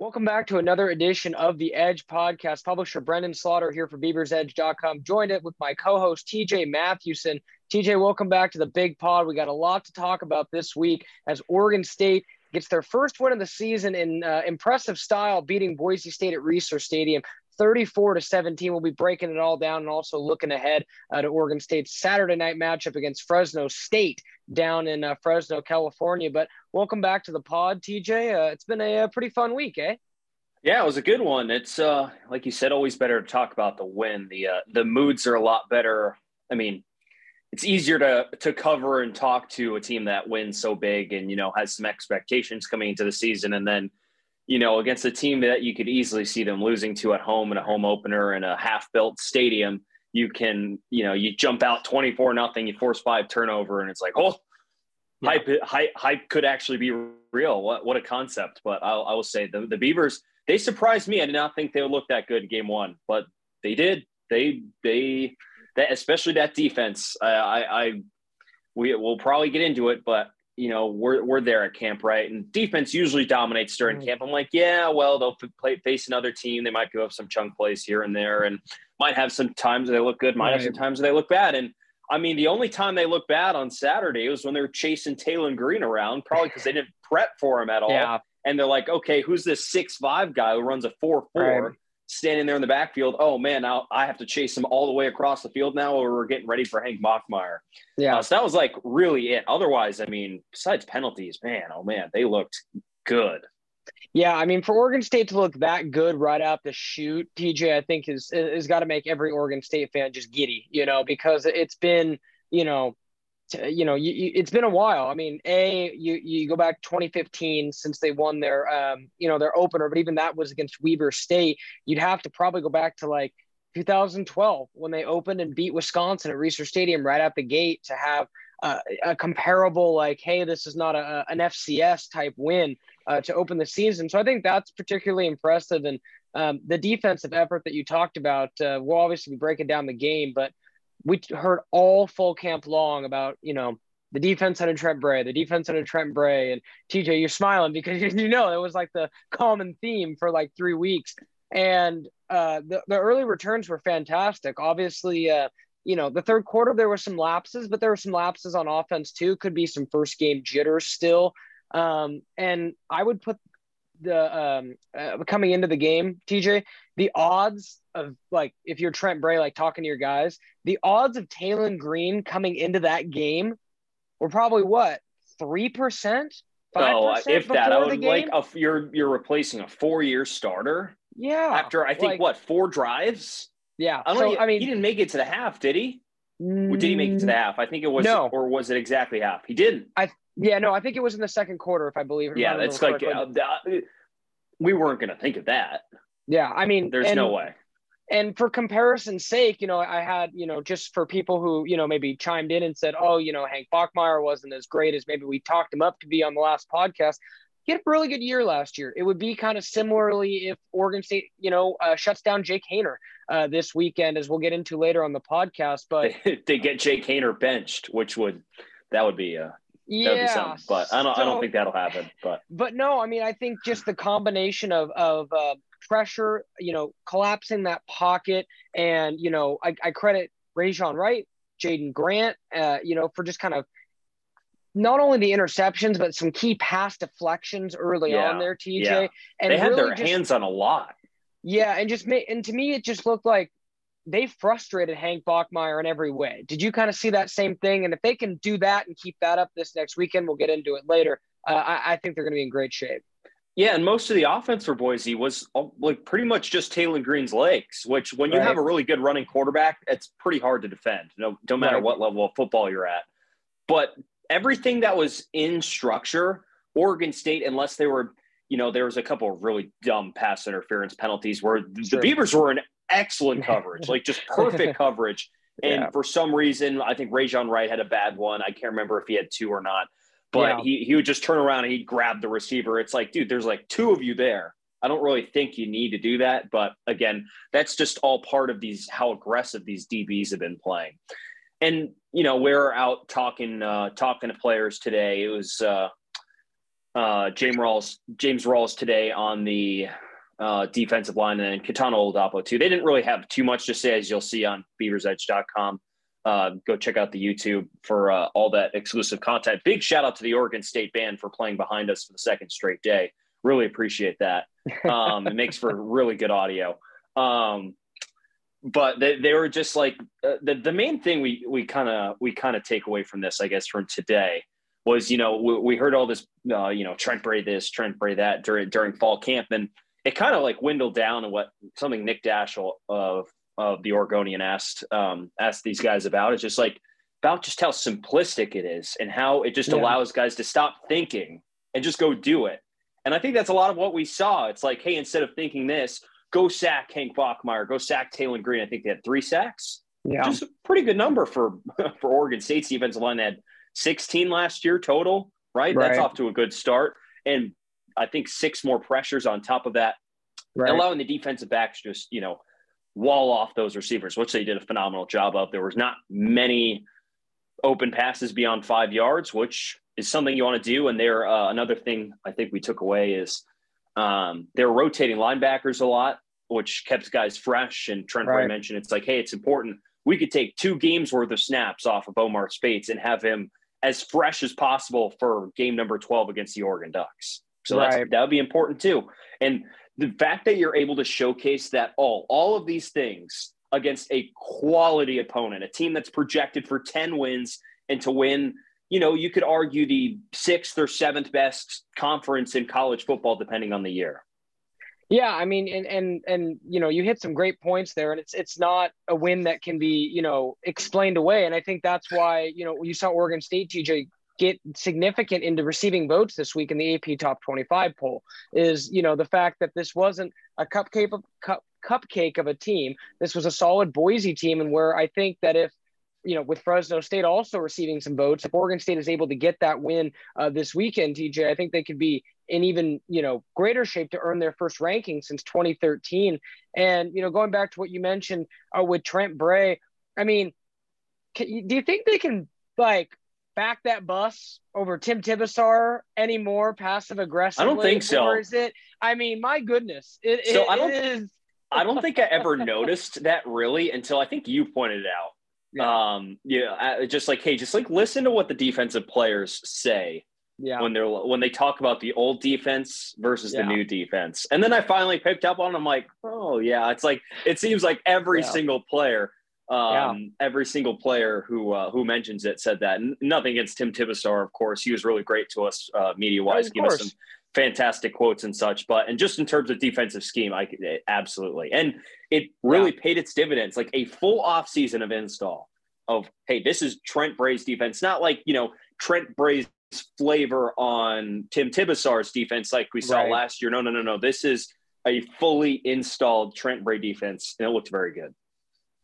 Welcome back to another edition of the Edge podcast. Publisher Brenden Slaughter here for BeaversEdge.com. Joined it with my co-host TJ Mathewson. TJ, welcome back to the big pod. We got a lot to talk about this week as Oregon State gets their first win of the season in uh, impressive style, beating Boise State at Reser Stadium. 34 to 17. We'll be breaking it all down and also looking ahead uh, to Oregon State's Saturday night matchup against Fresno State down in uh, Fresno, California. But welcome back to the pod, TJ. Uh, it's been a, a, pretty fun week, eh? Yeah, it was a good one. It's uh, like you said, always better to talk about the win. The uh, the moods are a lot better. I mean, it's easier to to cover and talk to a team that wins so big and you know has some expectations coming into the season, and then you know, against a team that you could easily see them losing to at home in a home opener in a half built stadium, you can, you know, you jump out 24 nothing, you force five turnover, and it's like, oh, yeah. hype, hype, hype could actually be real. What, what a concept. But I'll, I will say the, the Beavers, they surprised me. I did not think they would look that good in game one, but they did. They, they, that, especially that defense. I, I, I we will probably get into it, but you know, we're, we're there at camp, right? And defense usually dominates during camp. I'm like, yeah, well, they'll play, face another team. They might give up some chunk plays here and there and might have some times they look good, might right. have some times they look bad. And I mean, the only time they look bad on Saturday was when they were chasing Taylen Green around, probably because they didn't prep for him at all. Yeah. And they're like, okay, who's this six five guy who runs a four four? Right standing there in the backfield. Oh man, now I have to chase him all the way across the field now, or we're getting ready for Hank Bachmeier. Yeah, uh, so that was like really it. Otherwise, I mean, besides penalties, man, oh man, they looked good. Yeah, I mean, for Oregon State to look that good right out the shoot, TJ, I think is is got to make every Oregon State fan just giddy, you know, because it's been, you know, you know, you, you, it's been a while. I mean, a you you go back 2015 since they won their um, you know their opener, but even that was against Weber State. You'd have to probably go back to like 2012 when they opened and beat Wisconsin at Reser Stadium right out the gate to have uh, a comparable like, hey, this is not a, an FCS type win uh, to open the season. So I think that's particularly impressive. And um, the defensive effort that you talked about, uh, we'll obviously be breaking down the game, but we heard all full camp long about, you know, the defense under Trent Bray, the defense under Trent Bray. And TJ, you're smiling because you know it was like the common theme for like three weeks. And uh, the, the early returns were fantastic. Obviously, uh, you know, the third quarter, there were some lapses, but there were some lapses on offense too. Could be some first game jitters still. Um, and I would put the um, uh, coming into the game, TJ, the odds of like if you're Trent Bray, like talking to your guys, the odds of Taylen Green coming into that game were probably what three percent. Oh, if that, I would like a, you're you're replacing a four year starter. Yeah. After I think like, what four drives. Yeah. I, so, I mean, he didn't make it to the half, did he? did he make it to the mm, half? I think it was, no. or was it exactly half? He didn't. I yeah, no, I think it was in the second quarter, if I believe. Yeah, that's like uh, we weren't going to think of that. Yeah, I mean, there's and, no way. And for comparison's sake, you know, I had, you know, just for people who, you know, maybe chimed in and said, oh, you know, Hank Bachmeier wasn't as great as maybe we talked him up to be on the last podcast. He had a really good year last year. It would be kind of similarly if Oregon State, you know, uh, shuts down Jake Haener uh, this weekend, as we'll get into later on the podcast. But they get Jake Haener benched, which would that would be uh, yeah, but I don't. So, I don't think that'll happen. But but no, I mean, I think just the combination of of uh, pressure, you know, collapsing that pocket, and you know, I, I credit Rejzohn Wright, Jaden Grant, uh, you know, for just kind of not only the interceptions but some key pass deflections early yeah, on there, TJ. Yeah. And they had really their just, hands on a lot. Yeah, and just made and to me it just looked like they frustrated Hank Bachmeier in every way. Did you kind of see that same thing? And if they can do that and keep that up this next weekend, we'll get into it later. Uh, I, I, think they're going to be in great shape. Yeah, and most of the offense for Boise was uh, like pretty much just Taylen Green's legs, which when you right. have a really good running quarterback, it's pretty hard to defend, no, no matter right. what level of football you're at. But everything that was in structure, Oregon State, unless they were, you know, there was a couple of really dumb pass interference penalties where the Beavers were in excellent coverage, like just perfect coverage. And yeah. for some reason, I think Rejzohn Wright had a bad one. I can't remember if he had two or not, but yeah. he, he would just turn around and he'd grab the receiver. It's like, dude, there's like two of you there. I don't really think you need to do that. But again, that's just all part of these, how aggressive these DBs have been playing. And, you know, we're out talking, uh, talking to players today. It was, uh, uh, James Rawls, James Rawls today on the uh, defensive line and Kitan Oladapo too. They didn't really have too much to say, as you'll see on BeaversEdge.com. Uh, go check out the YouTube for uh, all that exclusive content. Big shout out to the Oregon State band for playing behind us for the second straight day. Really appreciate that. Um, it makes for really good audio. Um, but they, they were just like uh, the, the main thing we we kind of we kind of take away from this, I guess, from today was you know we, we heard all this uh, you know Trent Bray this Trent Bray that during during fall camp and it kind of like dwindled down to what something Nick Daschel of of the Oregonian asked um, asked these guys about. It's just like about just how simplistic it is and how it just yeah. allows guys to stop thinking and just go do it. And I think that's a lot of what we saw. It's like, hey, instead of thinking this, go sack Hank Bachmeier, go sack Taylen Green. I think they had three sacks. Yeah, just a pretty good number for for Oregon State's defensive line. They had 16 last year total, right? right? That's off to a good start. And I think six more pressures on top of that, right. allowing the defensive backs just, you know, wall off those receivers, which they did a phenomenal job of. There was not many open passes beyond five yards, which is something you want to do. And there, uh, another thing I think we took away is um, they're rotating linebackers a lot, which kept guys fresh. And Trent right. mentioned it's like, hey, it's important. We could take two games worth of snaps off of Omar Speights and have him as fresh as possible for game number 12 against the Oregon Ducks. So right. that would be important too. And the fact that you're able to showcase that all, all of these things against a quality opponent, a team that's projected for 10 wins and to win, you know, you could argue the sixth or seventh best conference in college football, depending on the year. Yeah, I mean, and and and you know, you hit some great points there, and it's it's not a win that can be you know explained away, and I think that's why you know you saw Oregon State TJ get significant into receiving votes this week in the AP Top 25 poll is you know the fact that this wasn't a cupcake of cup, cupcake of a team. This was a solid Boise team, and where I think that if you know, with Fresno State also receiving some votes, if Oregon State is able to get that win uh, this weekend, TJ, I think they could be in even you know greater shape to earn their first ranking since 2013. And you know, going back to what you mentioned uh, with Trent Bray, I mean, can, do you think they can like back that bus over Tim Tibesar anymore, passive aggressive? I don't think so. Or is it? I mean, my goodness, it, so it, I don't. Is... I don't think I ever noticed that really until I think you pointed it out. Yeah. Um, yeah, just like hey, just like listen to what the defensive players say yeah. when they're when they talk about the old defense versus yeah. the new defense. And then I finally picked up on. I'm like, oh yeah, it's like it seems like every yeah. single player, um, yeah. every single player who uh, who mentions it said that. N- nothing against Tim Tibesar, of course. He was really great to us uh, media wise. Give us some fantastic quotes and such. But and just in terms of defensive scheme, I eh, absolutely. And it really paid its dividends. Like a full off season of install of hey, this is Trent Bray's defense. Not like you know Trent Bray's flavor on Tim Tibesar's defense like we saw right. last year. No, no, no, no. This is a fully installed Trent Bray defense, and it looked very good.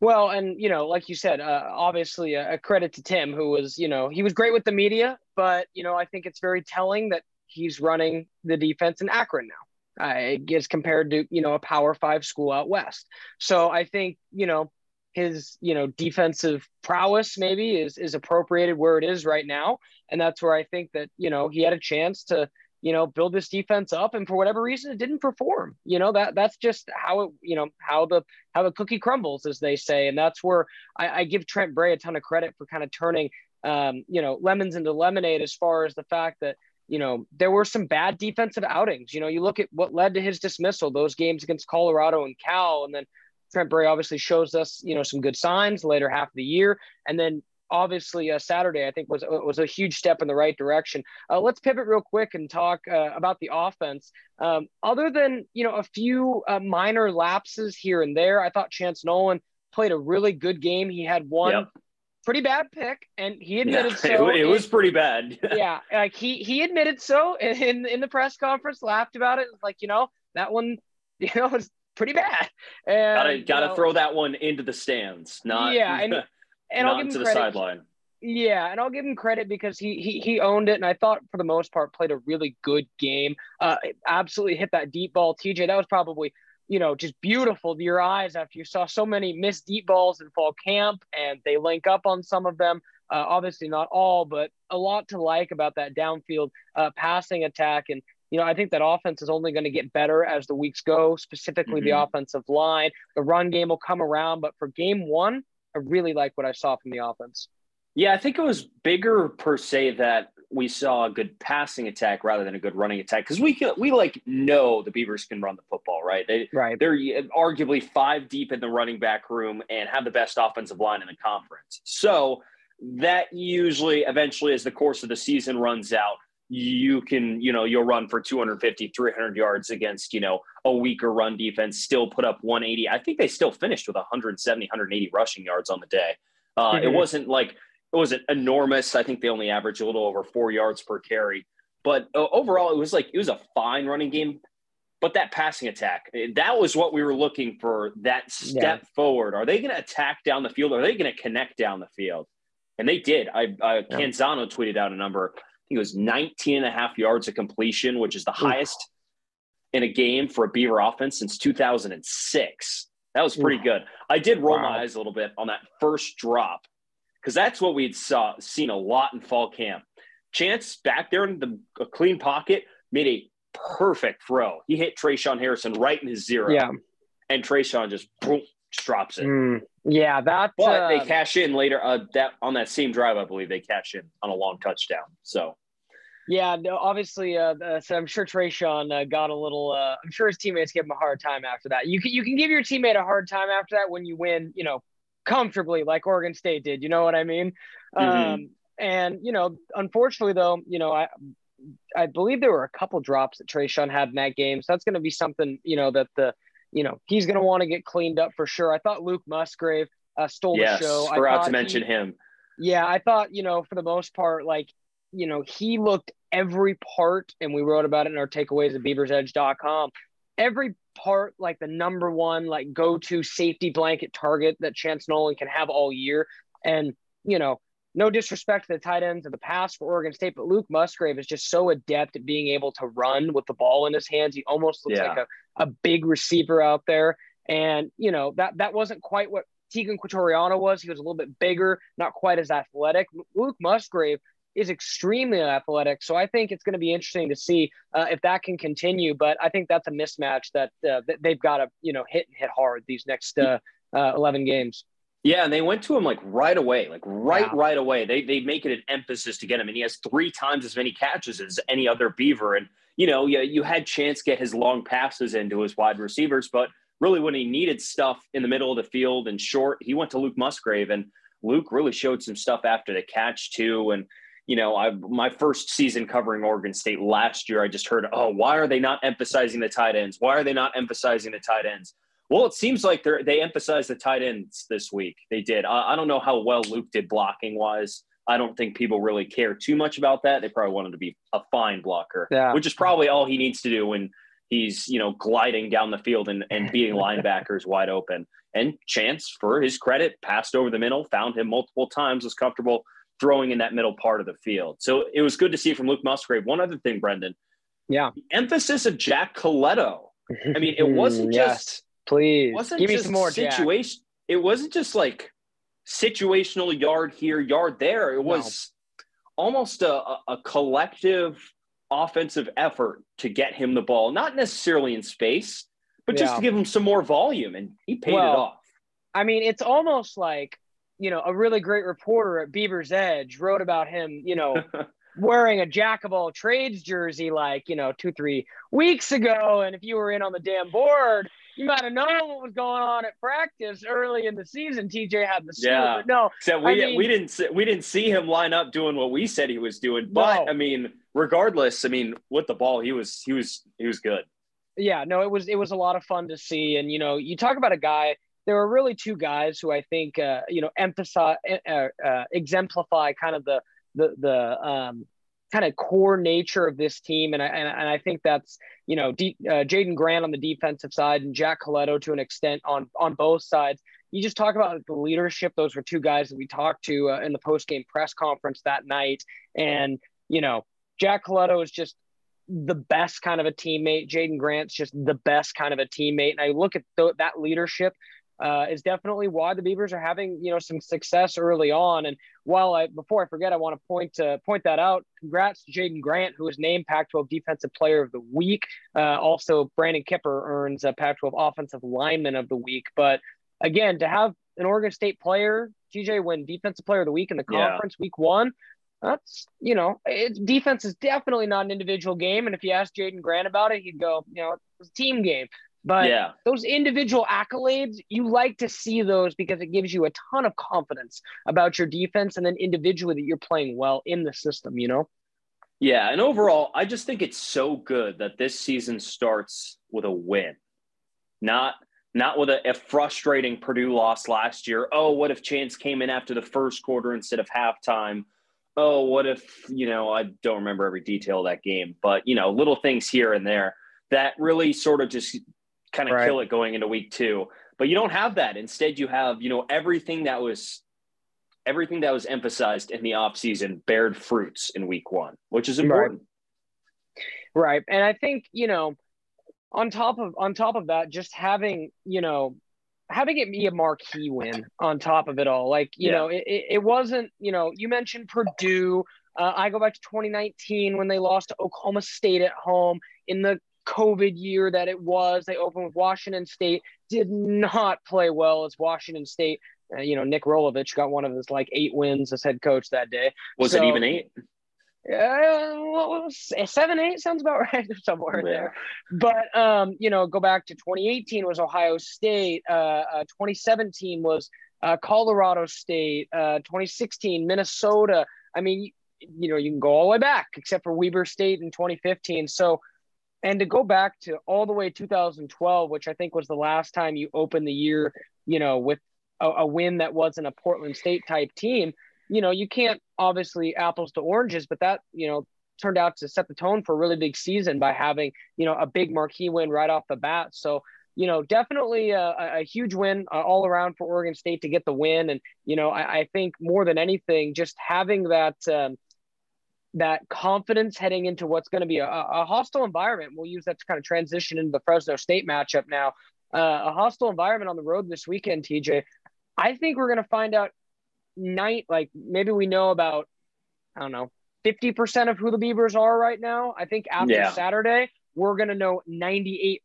Well, and you know, like you said, uh, obviously a, a, credit to Tim, who was, you know, he was great with the media, but you know, I think it's very telling that he's running the defense in Akron now, uh, as compared to you know a Power Five school out west. So I think you know his you know defensive prowess maybe is is appropriated where it is right now and that's where i think that you know he had a chance to you know build this defense up and for whatever reason it didn't perform. You know that that's just how it you know how the how the cookie crumbles as they say. And that's where i, I give trent bray a ton of credit for kind of turning um, you know lemons into lemonade as far as the fact that you know there were some bad defensive outings. You know you look at what led to his dismissal those games against colorado and cal and then Trent Bray obviously shows us, you know, some good signs later half of the year, and then obviously uh, Saturday I think was was a huge step in the right direction. Uh, let's pivot real quick and talk uh, about the offense. Um, other than you know a few uh, minor lapses here and there, I thought Chance Nolan played a really good game. He had one. Yep. Pretty bad pick, and he admitted yeah, so. It, it was pretty bad. yeah, like he he admitted so in in the press conference, laughed about it. Like you know that one, you know, was pretty bad. And, gotta gotta know, throw that one into the stands, not yeah, and, and I'll give him to the sideline. Yeah, and I'll give him credit because he he he owned it, and I thought for the most part played a really good game. Uh, absolutely hit that deep ball, TJ. That was probably you know just beautiful to your eyes after you saw so many missed deep balls in fall camp, and they link up on some of them. Uh, obviously, not all, but a lot to like about that downfield uh, passing attack. And, you know, I think that offense is only going to get better as the weeks go, specifically mm-hmm. the offensive line. The run game will come around. But for game one, I really like what I saw from the offense. Yeah, I think it was bigger per se that we saw a good passing attack rather than a good running attack because we can, we like know the Beavers can run the football, right? They, right. They're arguably five deep in the running back room and have the best offensive line in the conference. So that usually, eventually, as the course of the season runs out, you can, you know, you'll run for 250, 300 yards against, you know, a weaker run defense, still put up 180. I think they still finished with 170, 180 rushing yards on the day. Uh, mm-hmm. It wasn't like it wasn't enormous. I think they only averaged a little over four yards per carry. But uh, overall, it was like it was a fine running game. But that passing attack, eh, that was what we were looking for. That step yeah. forward. Are they going to attack down the field? Or are they going to connect down the field? And they did. I, I yeah. Canzano tweeted out a number. I think it was 19 and a half yards of completion, which is the Ooh. highest in a game for a Beaver offense since 2006. That was pretty Ooh. good. I did roll wow. my eyes a little bit on that first drop because that's what we'd saw seen a lot in fall camp. Chance back there in the a clean pocket made a perfect throw. He hit Tre'Shaun Harrison right in his zero. Yeah. And Tre'Shaun just boom, just drops it. Mm, yeah, that. But uh, they cash in later. Uh, that on that same drive, I believe they cash in on a long touchdown. So. Yeah, no, obviously, uh, so I'm sure Tre'Shaun uh, got a little. Uh, I'm sure his teammates gave him a hard time after that. You can you can give your teammate a hard time after that when you win, you know, comfortably like Oregon State did. You know what I mean? Mm-hmm. Um, and you know, unfortunately, though, you know, I I believe there were a couple drops that Tre'Shaun had in that game, so that's going to be something you know that the you know he's going to want to get cleaned up for sure. I thought Luke Musgrave uh, stole yes, the show. Forgot to mention he, him. Yeah, I thought you know for the most part, like you know, he looked every part, and we wrote about it in our takeaways at BeaversEdge.com. Every part like the number one like go to safety blanket target that Chance Nolan can have all year. And you know, no disrespect to the tight ends of the past for Oregon State, but Luke Musgrave is just so adept at being able to run with the ball in his hands. He almost looks yeah. like a, a big receiver out there. And you know that that wasn't quite what Teagan Quitoriano was. He was a little bit bigger, not quite as athletic. Luke Musgrave is extremely athletic. So I think it's going to be interesting to see uh, if that can continue. But I think that's a mismatch that, uh, that they've got to you know hit and hit hard these next uh, uh, eleven games. Yeah, and they went to him like right away, like right, yeah. right away. They they make it an emphasis to get him, and he has three times as many catches as any other Beaver. And you know, you, you had Chance get his long passes into his wide receivers, but really when he needed stuff in the middle of the field and short, he went to Luke Musgrave, and Luke really showed some stuff after the catch too. And you know, I my first season covering Oregon State last year, I just heard, oh, why are they not emphasizing the tight ends? Why are they not emphasizing the tight ends? Well, it seems like they they emphasized the tight ends this week. They did. I, I don't know how well Luke did blocking wise. I don't think people really care too much about that. They probably want him to be a fine blocker, yeah. which is probably all he needs to do when he's you know gliding down the field and, and beating linebackers wide open. And Chance, for his credit, passed over the middle, found him multiple times, was comfortable throwing in that middle part of the field. So it was good to see from Luke Musgrave. One other thing, Brenden. Yeah. The emphasis of Jack Coletto. I mean, it wasn't yes, just please wasn't give me some more situation. Jack. It wasn't just like situational yard here, yard there. It was no. almost a, a collective offensive effort to get him the ball, not necessarily in space, but just yeah. to give him some more volume. And he paid well, it off. I mean, it's almost like you know, a really great reporter at BeaversEdge wrote about him, you know, wearing a jack of all trades jersey like, you know, two, three weeks ago. And if you were in on the damn board, you might have known what was going on at practice early in the season. TJ had the scoop. Yeah. No, except we, I mean, we didn't we didn't see him line up doing what we said he was doing. But no. I mean, regardless, I mean, with the ball, he was he was he was good. Yeah, no, it was it was a lot of fun to see. And you know, you talk about a guy there were really two guys who I think uh, you know emphasize uh, uh, exemplify kind of the the the um, kind of core nature of this team, and I and, and I think that's you know D, uh, Jaden Grant on the defensive side and Jack Coletto to an extent on on both sides. You just talk about the leadership; those were two guys that we talked to uh, in the post game press conference that night, and you know Jack Coletto is just the best kind of a teammate. Jaden Grant's just the best kind of a teammate. And I look at th- that leadership uh, is definitely why the Beavers are having you know some success early on. And while I before I forget, I want to point to point that out. Congrats to Jaden Grant, who was named Pac-12 Defensive Player of the Week. Uh, also, Brandon Kipper earns a Pac-12 Offensive Lineman of the Week. But again, to have an Oregon State player, TJ, win Defensive Player of the Week in the conference yeah. week one. That's you know, it's defense is definitely not an individual game. And if you ask Jaden Grant about it, he'd go, you know, it's a team game. But yeah. those individual accolades, you like to see those because it gives you a ton of confidence about your defense and then individually that you're playing well in the system, you know? Yeah. And overall, I just think it's so good that this season starts with a win, not not with a, a frustrating Purdue loss last year. Oh, what if Chance came in after the first quarter instead of halftime? Oh, what if, you know, I don't remember every detail of that game, but, you know, little things here and there that really sort of just kind of right. kill it going into week two. But you don't have that. Instead, you have, you know, everything that was everything that was emphasized in the offseason bared fruits in week one, which is important. Right. right. And I think, you know, on top of on top of that, just having, you know, having it be a marquee win on top of it all. Like, you yeah. know, it, it wasn't, you know, you mentioned Purdue. Uh, I go back to 2019 when they lost to Oklahoma State at home in the COVID year that it was. They opened with Washington State, did not play well as Washington State. Uh, you know, Nick Rolovich got one of his like eight wins as head coach that day. Was so, it even eight? Uh, seven, eight sounds about right somewhere yeah. there. But um, you know, go back to 2018 was Ohio State. Uh, uh 2017 was uh, Colorado State. Uh, 2016 Minnesota. I mean, you, you know, you can go all the way back except for Weber State in 2015. So and to go back to all the way 2012, which I think was the last time you opened the year, you know, with a, a win that wasn't a Portland State type team, you know, you can't obviously apples to oranges, but that, you know, turned out to set the tone for a really big season by having, you know, a big marquee win right off the bat. So, you know, definitely a, a huge win uh, all around for Oregon State to get the win. And, you know, I, I think more than anything, just having that, um, that confidence heading into what's going to be a, a, hostile environment. We'll use that to kind of transition into the Fresno State matchup now. Uh, a hostile environment on the road this weekend, TJ. I think we're going to find out night, like maybe we know about, I don't know, 50% of who the Beavers are right now. I think after yeah. Saturday, we're going to know 98%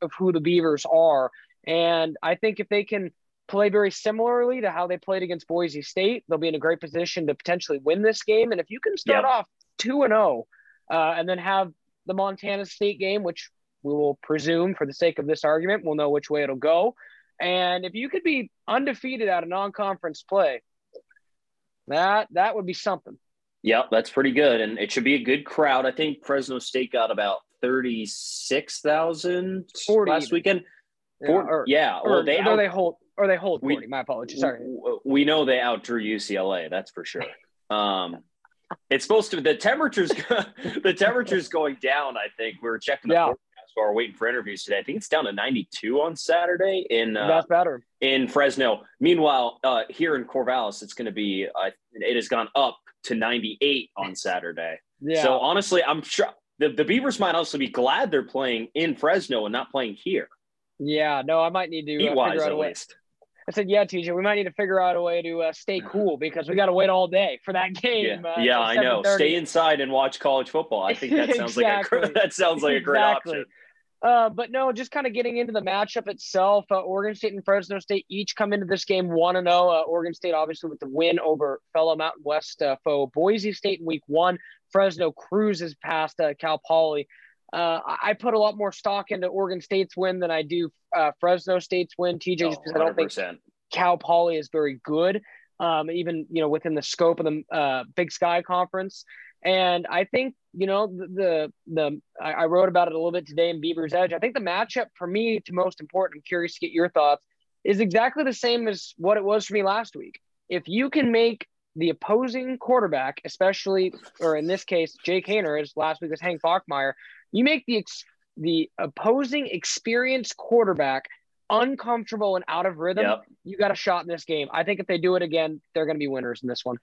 of who the Beavers are. And I think if they can play very similarly to how they played against Boise State. They'll be in a great position to potentially win this game. And if you can start off 2 and 0 uh, and then have the Montana State game, which we will presume for the sake of this argument, we'll know which way it'll go. And if you could be undefeated out of non-conference play, that that would be something. Yeah, that's pretty good, and it should be a good crowd. I think Fresno State got about thirty six thousand last even. weekend. Yeah, or, yeah. Or, they out, they hold or they hold 40. We, my apologies. Sorry. We know they outdrew UCLA. That's for sure. Um, it's supposed to. The temperatures. the temperatures going down. I think we were checking the yeah. forecast while we're waiting for interviews today. I think it's down to 92 on Saturday in. Uh, That's better. In Fresno. Meanwhile, uh, here in Corvallis, it's going to be. Uh, it has gone up to 98 on Saturday. Yeah. So honestly, I'm sure the, the Beavers might also be glad they're playing in Fresno and not playing here. Yeah, no, I might need to uh, figure out a way. Least. I said, yeah, TJ, we might need to figure out a way to uh, stay cool because we got to wait all day for that game. Yeah, uh, yeah I know. Stay inside and watch college football. I think that sounds exactly. like a that sounds like a great exactly. option. Uh, but no, just kind of getting into the matchup itself. Uh, Oregon State and Fresno State each come into this game one and zero. Oh. Uh, Oregon State obviously with the win over fellow Mountain West uh, foe Boise State in Week One. Fresno cruises past uh, Cal Poly. Uh, I put a lot more stock into Oregon State's win than I do uh, Fresno State's win. TJ, just because I don't think Cal Poly is very good, um, even you know within the scope of the uh, Big Sky Conference. And I think you know the the, the I, I wrote about it a little bit today in BeaversEdge. I think the matchup for me to most important. I'm curious to get your thoughts. Is exactly the same as what it was for me last week. If you can make the opposing quarterback, especially, or in this case, Jake Haener, as last week was Hank Bachmeier, you make the the opposing experienced quarterback uncomfortable and out of rhythm. Yep. You got a shot in this game. I think if they do it again, they're going to be winners in this one.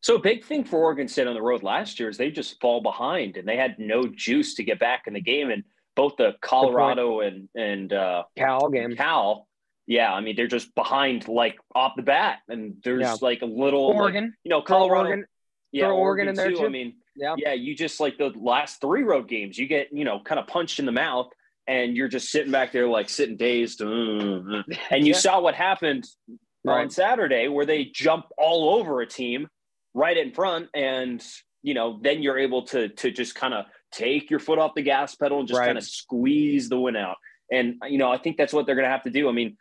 So a big thing for Oregon State on the road last year is they just fall behind and they had no juice to get back in the game. And both the Colorado and and uh, Cal game, Cal, Yeah, I mean they're just behind like off the bat, and there's Yeah. like a little Oregon, like, you know, Throw Colorado, Oregon, yeah, throw Oregon in there, too. too. I mean, yeah, yeah, you just like the last three road games, you get you know kind of punched in the mouth, and you're just sitting back there like sitting dazed, "Mm, mm." and you Yeah. saw what happened on Saturday where they jump all over a team right in front, and you know then you're able to to just kind of take your foot off the gas pedal and just Right. kind of squeeze the win out, and you know I think that's what they're going to have to do. I mean.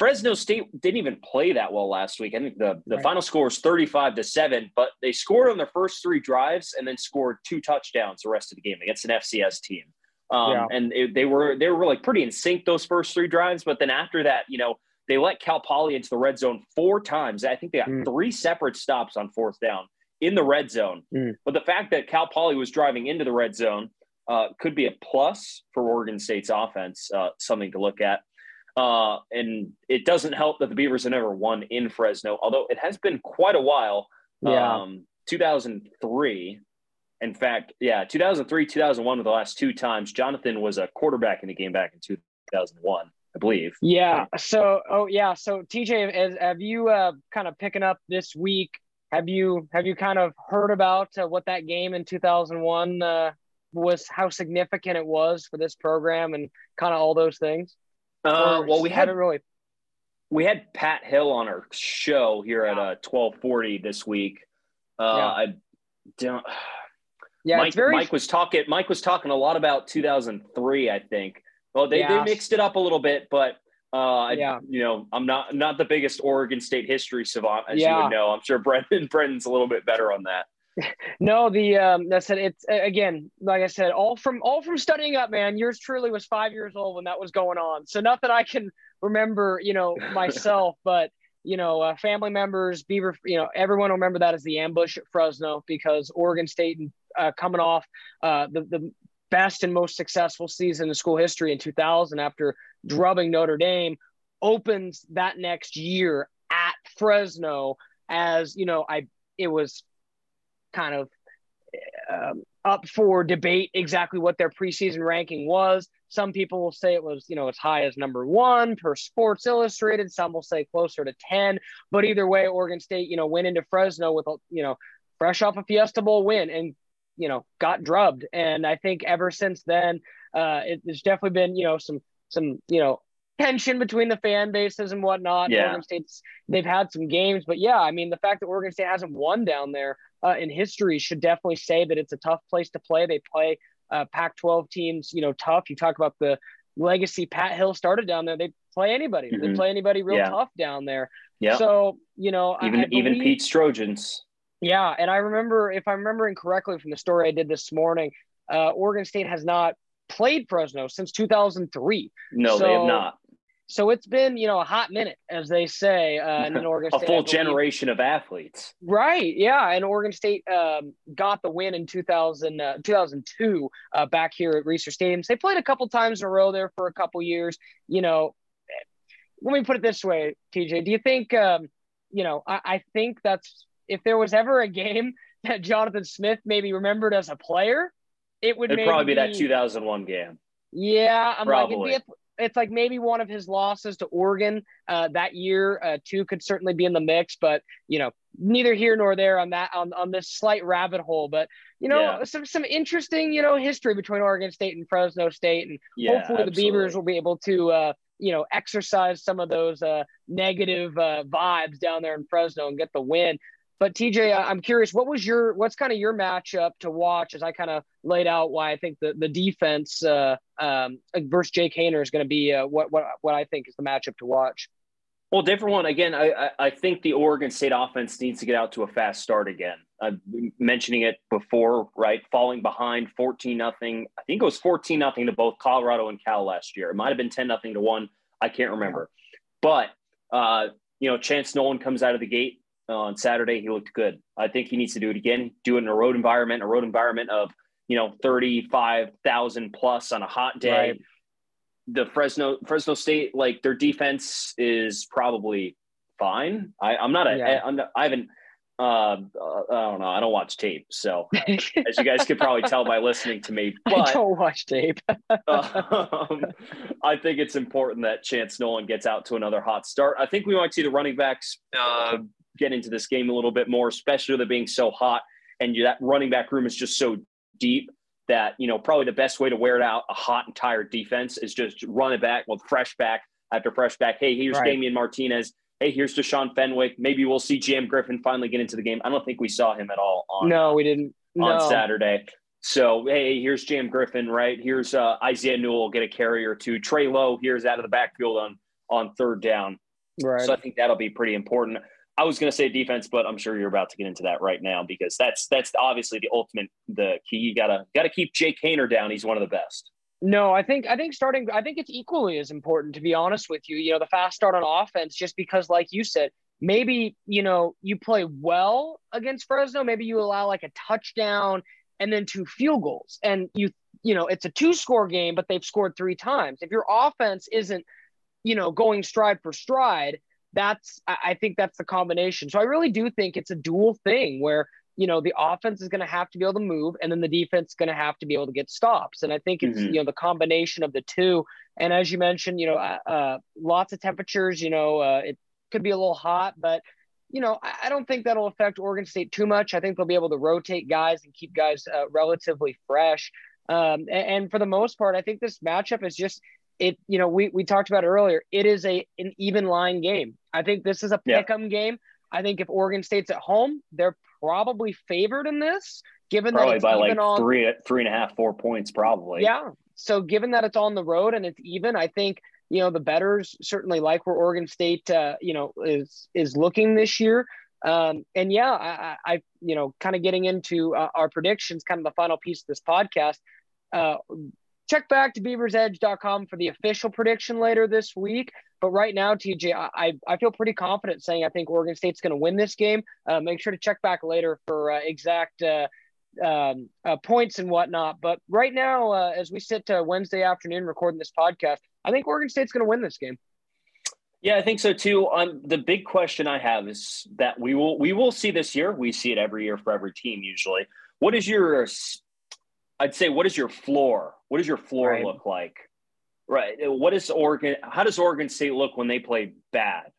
Fresno State didn't even play that well last week. I think the, the Right. final score was 35 to 7, but they scored on their first three drives and then scored two touchdowns the rest of the game against an FCS team. Um, Yeah. and it, they were they were like pretty in sync those first three drives, but then after that, you know, they let Cal Poly into the red zone four times. I think they got Mm. three separate stops on fourth down in the red zone. Mm. But the fact that Cal Poly was driving into the red zone uh, could be a plus for Oregon State's offense, uh, something to look at. Uh, and it doesn't help that the Beavers have never won in Fresno, although it has been quite a while. Yeah. Um, 2003. In fact, yeah, 2003, 2001 were the last two times. Jonathan was a quarterback in the game back in 2001, I believe. Yeah. So, oh yeah. So, TJ, as, have you uh, kind of picking up this week? Have you have you kind of heard about uh, what that game in 2001 uh, was? How significant it was for this program and kind of all those things? Uh, well, we had haven't really. we had Pat Hill on our show here at uh, 1240 this week. Uh, Yeah. I don't. Yeah, Mike, it's very. Mike was talking. Mike was talking a lot about 2003. I think. Well, they, Yeah. they mixed it up a little bit, but uh, I- Yeah. you know, I'm not not the biggest Oregon State history savant, as you would know. I'm sure Brenden Brenden's a little bit better on that. No, the um, that's it. It's again, like I said, all from all from studying up, man. Yours truly was five years old when that was going on, so not that I can remember, you know, myself, but you know, uh, family members, Beaver, you know, everyone will remember that as the ambush at Fresno because Oregon State uh, coming off uh, the the best and most successful season in school history in 2000 after drubbing Notre Dame opens that next year at Fresno as you know I it was kind of um, up for debate exactly what their preseason ranking was. Some people will say it was, you know, as high as number one per Sports Illustrated. Some will say closer to 10. But either way, Oregon State, you know, went into Fresno with, a, you know, fresh off a Fiesta Bowl win and, you know, got drubbed. And I think ever since then, uh, it, there's definitely been, you know, some, some, you know, tension between the fan bases and whatnot. Yeah. Oregon State's, they've had some games, but yeah, I mean, the fact that Oregon State hasn't won down there uh, in history should definitely say that it's a tough place to play. They play uh, Pac-12 teams, you know, tough. You talk about the legacy Pat Hill started down there. They play anybody. They Mhm. play anybody real Yeah. tough down there. Yeah, So you know, even I even believe- Pete's Trojans. Yeah, and I remember, if I'm remembering correctly from the story I did this morning, uh, Oregon State has not played Fresno since 2003. No, they have not. So it's been, you know, a hot minute, as they say, uh, in Oregon A State. I full generation of athletes. Right. Yeah. And Oregon State um, got the win in 2000, uh, 2002 uh, back here at Reser Stadium. They played a couple times in a row there for a couple years. You know, let me put it this way, TJ. Do you think, um, you know, I, I think that's if there was ever a game that Jonathan Smith maybe remembered as a player, it would It'd probably be that 2001 game. yeah, I'm Probably. like, it'd be a, it's like maybe one of his losses to Oregon uh, that year, uh, too, could certainly be in the mix. But you know, neither here nor there on that on, on this slight rabbit hole. But you know, Yeah. some some interesting you know history between Oregon State and Fresno State, and Yeah, hopefully the Beavers will be able to uh, you know exercise some of those uh, negative uh, vibes down there in Fresno and get the win. But TJ, I'm curious, what was your what's kind of your matchup to watch as I kind of laid out why I think the the defense uh, um, versus Jake Haener is going to be uh, what what what I think is the matchup to watch. Well, different one again. I, I think the Oregon State offense needs to get out to a fast start again. I'm mentioning it before, right? Falling behind fourteen nothing. I think it was fourteen nothing to both Colorado and Cal last year. It might have been ten nothing to one. I can't remember. But uh, you know, Chance Nolan comes out of the gate on Saturday. He looked good. I think he needs to do it again. Do it in a road environment, a road environment of you know thirty five thousand plus on a hot day Right. the Fresno Fresno State like their defense is probably fine. I, I'm not a Yeah. I'm not, I haven't Uh, uh, I don't know. I don't watch tape, so as you guys could probably tell by listening to me, but I don't watch tape. um, I think it's important that Chance Nolan gets out to another hot start. I think we might see the running backs uh, get into this game a little bit more, especially with it being so hot and that running back room is just so deep that you know probably the best way to wear it out a hot and tired defense is just run it back with fresh back after fresh back. Hey, here's right. Damien Martinez hey, here's Deshaun Fenwick. Maybe we'll see Jam Griffin finally get into the game. I don't think we saw him at all on No, we didn't. On no. Saturday. So, hey, here's Jam Griffin, right? Here's uh, Isaiah Newell get a carry or two. Trey Lowe here's out of the backfield on on third down. Right. So I think that'll be pretty important. I was going to say defense, but I'm sure you're about to get into that right now because that's that's obviously the ultimate the key. You gotta gotta keep Jake Haener down. He's one of the best. No, I think I think starting I think it's equally as important to be honest with you. You know, the fast start on offense just because like you said, maybe, you know, you play well against Fresno, maybe you allow like a touchdown and then two field goals and you you know, it's a two score game but they've scored 3 times. If your offense isn't, you know, going stride for stride, that's I think that's the combination. So I really do think it's a dual thing where you know the offense is going to have to be able to move and then the defense is going to have to be able to get stops and i think it's mm-hmm. you know the combination of the two and as you mentioned you know uh, uh, lots of temperatures you know uh, it could be a little hot but you know I, I, don't think that'll affect oregon state too much i think they'll be able to rotate guys and keep guys uh, relatively fresh um, and, and for the most part i think this matchup is just it you know we, we talked about it earlier it is a an even line game i think this is a pick 'em yeah. game I think if Oregon State's at home, they're probably favored in this, given probably that it's by like on, three, three and a half, four points, probably. Yeah. So given that it's on the road and it's even, I think you know the betters certainly like where Oregon State, uh, you know, is is looking this year. Um, and yeah, I, I, you know, kind of getting into uh, our predictions, kind of the final piece of this podcast. Uh, check back to beaversedge.com for the official prediction later this week. But right now, TJ, I, I feel pretty confident saying I think Oregon State's going to win this game. Uh, make sure to check back later for uh, exact uh, um, uh, points and whatnot. But right now, uh, as we sit Wednesday afternoon recording this podcast, I think Oregon State's going to win this game. Yeah, I think so too. Um, the big question I have is that we will we will see this year. We see it every year for every team usually. What is your I'd say what is your floor? What does your floor right. look like? Right. What is Oregon? How does Oregon State look when they play bad?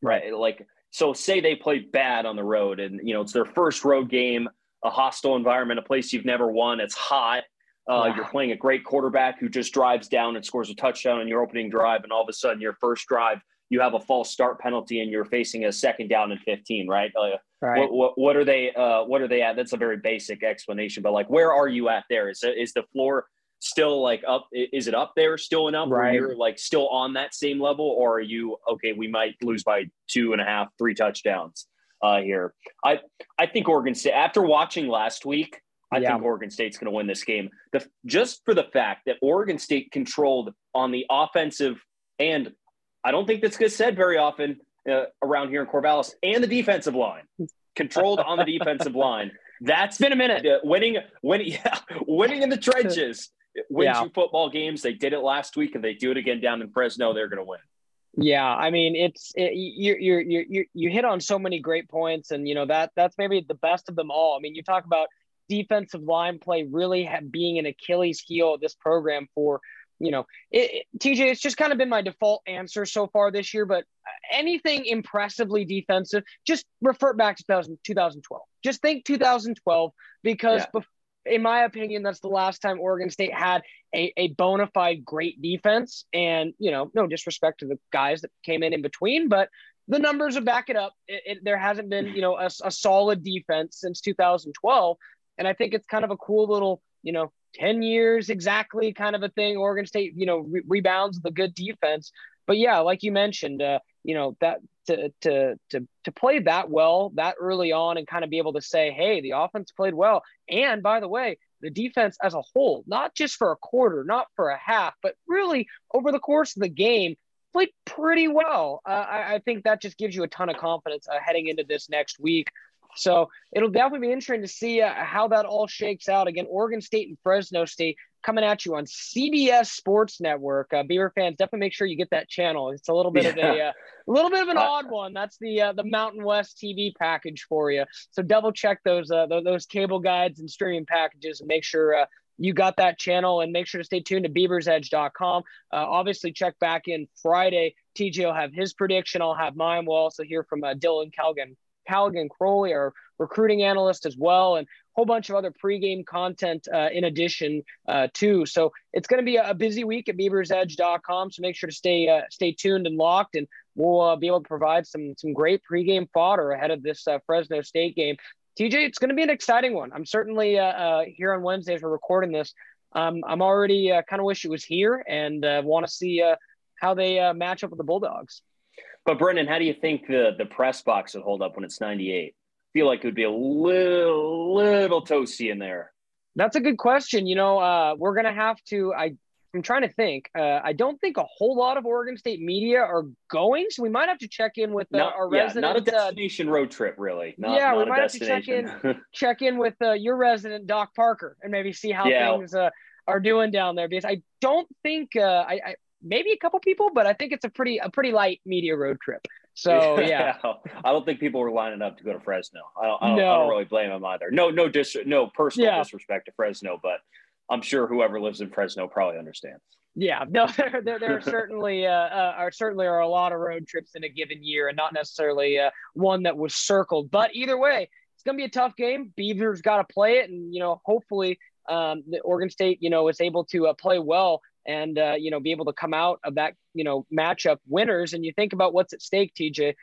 Right. Like, so say they play bad on the road and, you know, it's their first road game, a hostile environment, a place you've never won. It's hot. Uh, wow. You're playing a great quarterback who just drives down and scores a touchdown on your opening drive. And all of a sudden, your first drive, you have a false start penalty and you're facing a second down and 15, right? Uh, right. What, what, what, are they, uh, what are they at? That's a very basic explanation, but like, where are you at there? Is, is the floor still like up is it up there still enough right. you're like still on that same level or are you okay we might lose by two and a half three touchdowns uh here i i think oregon state after watching last week i yeah. think oregon state's going to win this game the just for the fact that oregon state controlled on the offensive and i don't think that's good said very often uh, around here in corvallis and the defensive line controlled on the defensive line that's been a minute. Uh, winning, winning, yeah, winning in the trenches wins yeah. you football games. They did it last week, and they do it again down in Fresno. They're going to win. Yeah, I mean, it's it, you you you you you hit on so many great points, and you know that that's maybe the best of them all. I mean, you talk about defensive line play really being an Achilles heel of this program for you know it, it, TJ. It's just kind of been my default answer so far this year, but uh, anything impressively defensive, just refer back to 2012. Just think 2012 because yeah in my opinion, that's the last time Oregon State had a, a bona fide great defense. And, you know, no disrespect to the guys that came in in between, but the numbers would back it up. It, it, there hasn't been, you know, a, a, solid defense since 2012. And I think it's kind of a cool little, you know, 10 years exactly kind of a thing. Oregon State, you know, re- rebounds the good defense. But yeah, like you mentioned, uh, you know, that to to to to play that well that early on and kind of be able to say, hey, the offense played well, and by the way, the defense as a whole, not just for a quarter, not for a half, but really over the course of the game, played pretty well. Uh, I, I, think that just gives you a ton of confidence uh, heading into this next week. So it'll definitely be interesting to see uh, how that all shakes out. Again, Oregon State and Fresno State coming at you on CBS Sports Network. Uh, Beaver fans, definitely make sure you get that channel. It's a little bit yeah. of a uh, little bit of an odd one. That's the uh, the Mountain West TV package for you. So double check those uh, those cable guides and streaming packages and make sure uh, you got that channel and make sure to stay tuned to beaversedge.com. Uh, obviously, check back in Friday. TJ will have his prediction. I'll have mine. We'll also hear from uh, Dylan Calgan, Callaghan Crowley, our recruiting analyst as well, and a whole bunch of other pregame content uh, in addition uh, too. So it's going to be a, busy week at beaversedge.com. So make sure to stay uh, stay tuned and locked, and we'll uh, be able to provide some some great pregame fodder ahead of this uh, Fresno State game. TJ, it's going to be an exciting one. I'm certainly uh, here on Wednesday as we're recording this. Um, I'm already kind of wish it was here and want to see how they match up with the Bulldogs. But Brenden, how do you think the the press box would hold up when it's 98? I feel like it would be a little little toasty in there. That's a good question. You know, we're gonna have to. I I'm trying to think. Uh, I don't think a whole lot of Oregon State media are going, so we might have to check in with uh, not, our yeah, resident. Not a uh, destination uh, road trip, really. Not, yeah, not we might have to check in check in with uh, your resident Doc Parker and maybe see how yeah. things uh, are doing down there because I don't think I, I, maybe a couple people, but I think it's a pretty a pretty light media road trip. So yeah, I don't think people were lining up to go to Fresno. I don't, I don't, no. I don't really blame them either. No, no dis- no personal yeah. disrespect to Fresno, but I'm sure whoever lives in Fresno probably understands. Yeah, no, there, there, there certainly uh, uh, are certainly are a lot of road trips in a given year, and not necessarily uh, one that was circled. But either way, it's going to be a tough game. Beavers got to play it, and you know, hopefully, um, the Oregon State, you know, is able to uh, play well and uh, you know be able to come out of that you know matchup winners. And you think about what's at stake, TJ.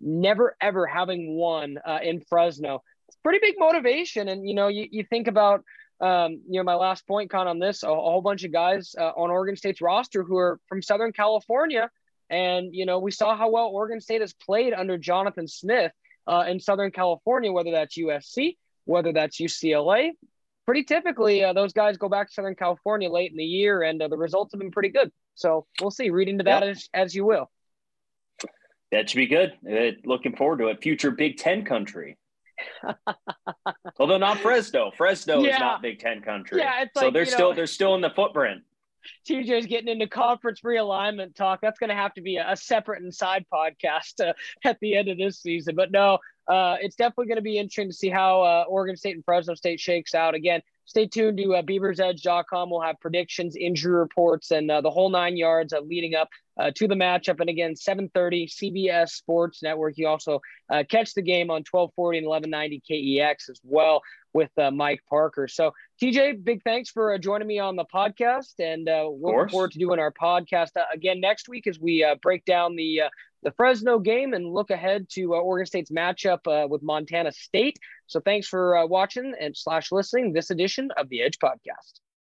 Never ever having won uh, in Fresno, it's pretty big motivation. And you know, you, you think about um, you know, my last point, Con, on this, a, a whole bunch of guys uh, on Oregon State's roster who are from Southern California. And, you know, we saw how well Oregon State has played under Jonathan Smith uh, in Southern California, whether that's USC, whether that's UCLA. Pretty typically, uh, those guys go back to Southern California late in the year, and uh, the results have been pretty good. So we'll see. Read into that yep. as, as you will. That should be good. Uh, looking forward to it. Future Big Ten country. Although not Fresno. Fresno yeah. is not Big Ten country. Yeah, it's so they're still know, they're still in the footprint. TJ's getting into conference realignment talk. That's going to have to be a, a separate and side podcast uh, at the end of this season. But no, uh, it's definitely going to be interesting to see how uh, Oregon State and Fresno State shakes out. Again, stay tuned to uh, beaversedge.com. We'll have predictions, injury reports, and uh, the whole nine yards uh, leading up uh, to the matchup. And again, 7:30 CBS Sports Network. You also catch the game on 1240 and 1190 KEX as well with uh, Mike Parker. So, TJ, big thanks for uh, joining me on the podcast, and uh, looking forward to doing our podcast uh, again next week as we uh, break down the uh, the Fresno game and look ahead to uh, Oregon State's matchup uh, with Montana State. So thanks for uh, watching and slash listening this edition of the Edge Podcast.